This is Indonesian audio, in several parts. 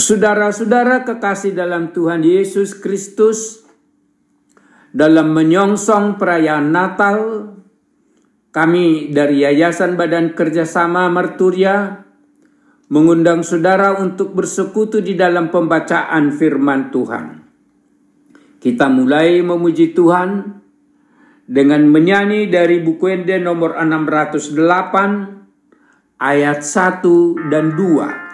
Saudara-saudara kekasih dalam Tuhan Yesus Kristus, dalam menyongsong perayaan Natal, kami dari Yayasan Badan Kerjasama Merturia mengundang saudara untuk bersekutu di dalam pembacaan firman Tuhan. Kita mulai memuji Tuhan dengan menyanyi dari buku Ende nomor 608 ayat 1 dan 2.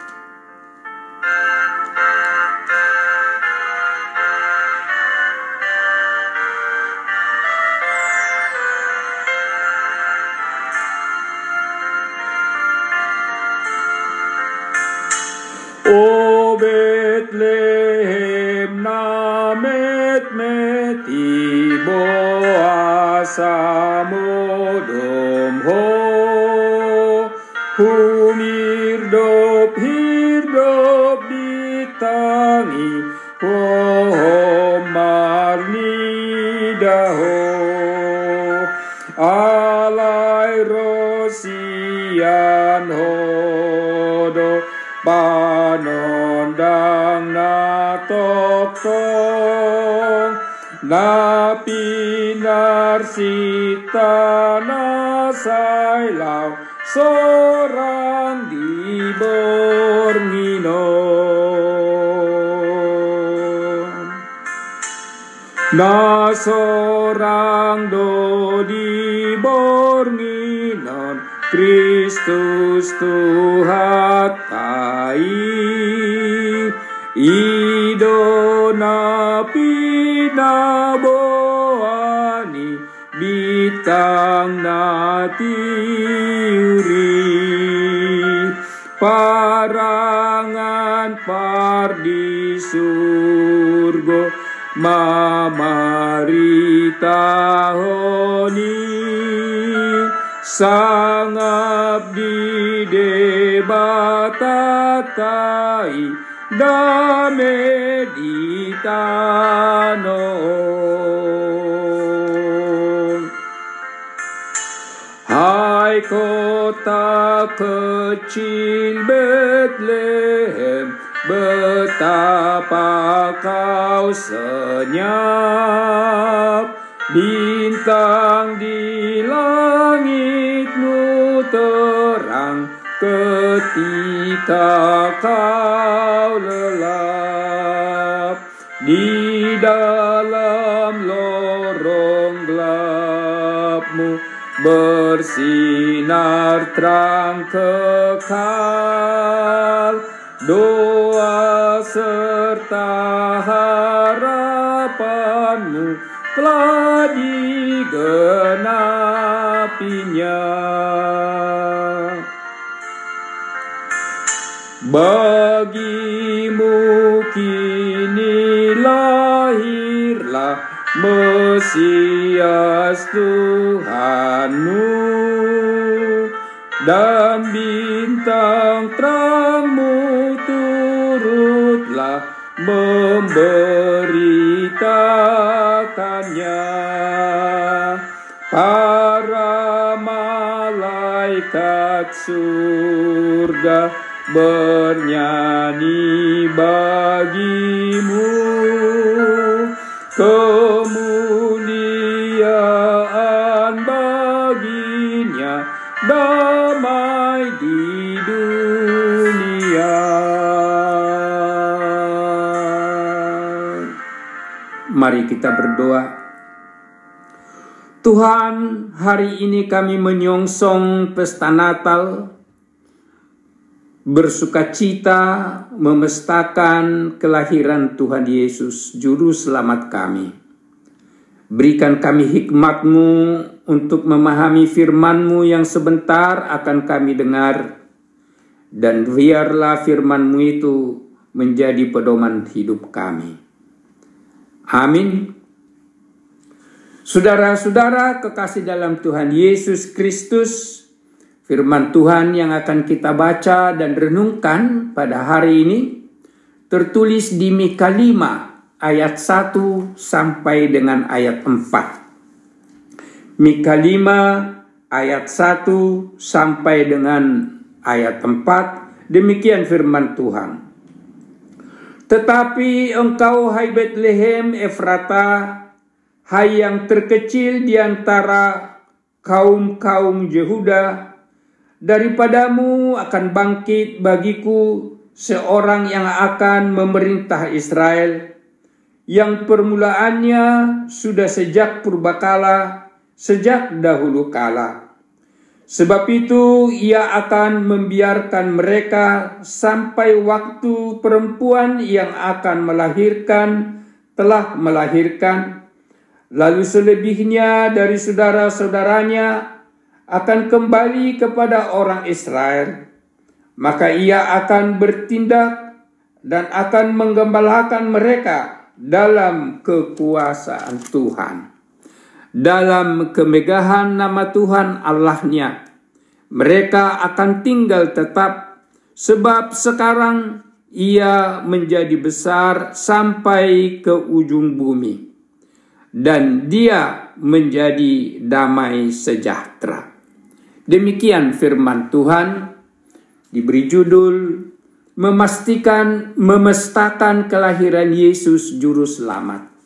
Bethlehem namet metimo asamodom ho. Humi Narsita nasailau seorang di Bornino. Na seorang do di Bornino Kristus Tuhan tai idona pinaboani bitang natiuri parangan par di surgo mamarita honi sangap di debatatai da meditano Hai kota kecil Bethlehem Betapa kau senyap. Bintang di langitmu terang ketika kau lelap di dalam lorong gelapmu bersinar terang kekal doa serta harapanmu telah digenapinya. Bagimu kini lahirlah Mesias Tuhanmu. Dan bintang terangmu turutlah memberitakannya. Para malaikat surga bernyanyi bagimu. Kemuliaan baginya damai di dunia. Mari kita berdoa. Tuhan, hari ini kami menyongsong pesta Natal bersuka cita memestakan kelahiran Tuhan Yesus, Juru Selamat kami. Berikan kami hikmatmu untuk memahami firmanmu yang sebentar akan kami dengar, dan biarlah firmanmu itu menjadi pedoman hidup kami. Amin. Saudara-saudara kekasih dalam Tuhan Yesus Kristus, Firman Tuhan yang akan kita baca dan renungkan pada hari ini tertulis di Mika 5 ayat 1 sampai dengan ayat 4. Mika 5 ayat 1 sampai dengan ayat 4 demikian firman Tuhan. Tetapi engkau hai Bethlehem Efrata, hai yang terkecil di antara kaum-kaum Yehuda, daripadamu akan bangkit bagiku seorang yang akan memerintah Israel, yang permulaannya sudah sejak purbakala, sejak dahulu kala Sebab itu ia akan membiarkan mereka sampai waktu perempuan yang akan melahirkan telah melahirkan. Lalu selebihnya dari saudara-saudaranya akan kembali kepada orang Israel. Maka ia akan bertindak dan akan menggembalakan mereka dalam kekuasaan Tuhan dalam kemegahan nama Tuhan Allahnya. Mereka akan tinggal tetap sebab sekarang ia menjadi besar sampai ke ujung bumi dan dia menjadi damai sejahtera. Demikian firman Tuhan diberi judul memastikan memestakan kelahiran Yesus juru selamat.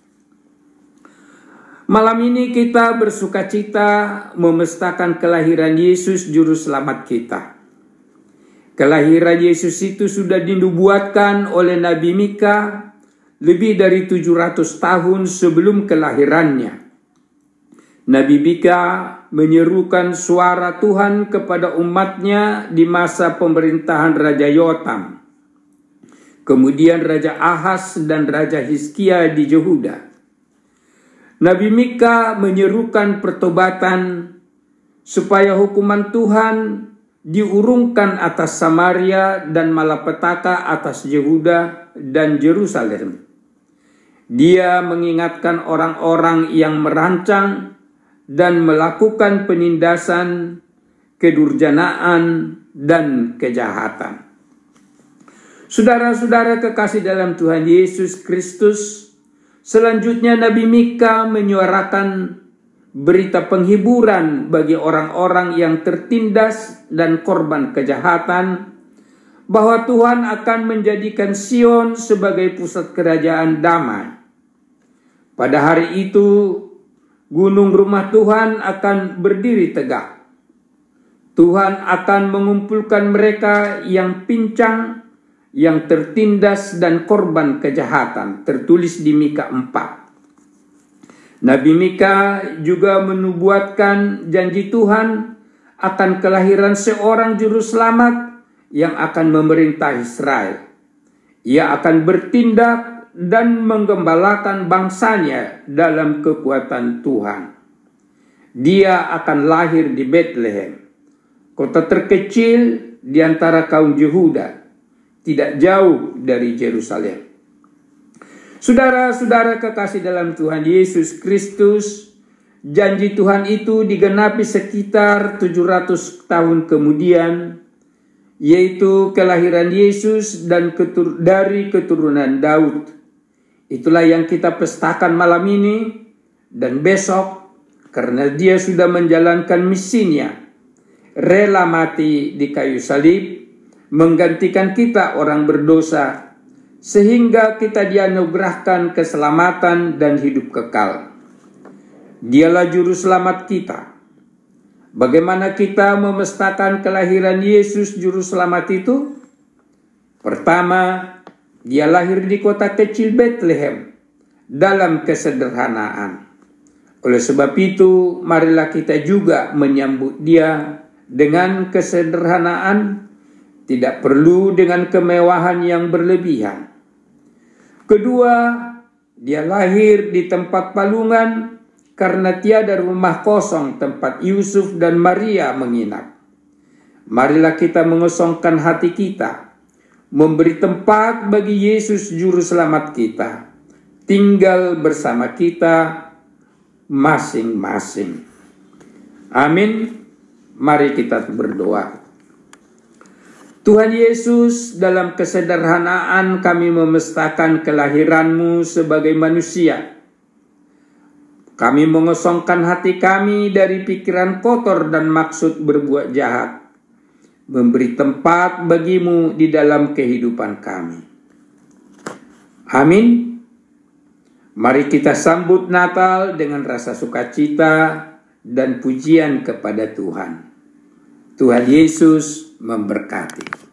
Malam ini kita bersuka cita memestakan kelahiran Yesus Juru Selamat kita. Kelahiran Yesus itu sudah dinubuatkan oleh Nabi Mika lebih dari 700 tahun sebelum kelahirannya. Nabi Mika menyerukan suara Tuhan kepada umatnya di masa pemerintahan Raja Yotam. Kemudian Raja Ahas dan Raja Hizkia di Yehuda. Nabi Mika menyerukan pertobatan supaya hukuman Tuhan diurungkan atas Samaria dan malapetaka atas Yehuda dan Jerusalem. Dia mengingatkan orang-orang yang merancang dan melakukan penindasan, kedurjanaan, dan kejahatan. Saudara-saudara kekasih dalam Tuhan Yesus Kristus, Selanjutnya Nabi Mika menyuarakan berita penghiburan bagi orang-orang yang tertindas dan korban kejahatan bahwa Tuhan akan menjadikan Sion sebagai pusat kerajaan damai. Pada hari itu gunung rumah Tuhan akan berdiri tegak. Tuhan akan mengumpulkan mereka yang pincang yang tertindas dan korban kejahatan tertulis di Mika 4. Nabi Mika juga menubuatkan janji Tuhan akan kelahiran seorang juru selamat yang akan memerintah Israel. Ia akan bertindak dan menggembalakan bangsanya dalam kekuatan Tuhan. Dia akan lahir di Bethlehem, kota terkecil di antara kaum Yehuda tidak jauh dari Yerusalem. Saudara-saudara kekasih dalam Tuhan Yesus Kristus, janji Tuhan itu digenapi sekitar 700 tahun kemudian, yaitu kelahiran Yesus dan dari keturunan Daud. Itulah yang kita pestakan malam ini dan besok karena dia sudah menjalankan misinya, rela mati di kayu salib menggantikan kita orang berdosa sehingga kita dianugerahkan keselamatan dan hidup kekal. Dialah juru selamat kita. Bagaimana kita memestakan kelahiran Yesus juru selamat itu? Pertama, dia lahir di kota kecil Bethlehem dalam kesederhanaan. Oleh sebab itu, marilah kita juga menyambut dia dengan kesederhanaan tidak perlu dengan kemewahan yang berlebihan. Kedua, dia lahir di tempat palungan karena tiada rumah kosong tempat Yusuf dan Maria menginap. Marilah kita mengosongkan hati kita, memberi tempat bagi Yesus juru selamat kita, tinggal bersama kita masing-masing. Amin. Mari kita berdoa. Tuhan Yesus, dalam kesederhanaan kami memestakan kelahiranmu sebagai manusia. Kami mengosongkan hati kami dari pikiran kotor dan maksud berbuat jahat. Memberi tempat bagimu di dalam kehidupan kami. Amin. Mari kita sambut Natal dengan rasa sukacita dan pujian kepada Tuhan. Tuhan Yesus memberkati.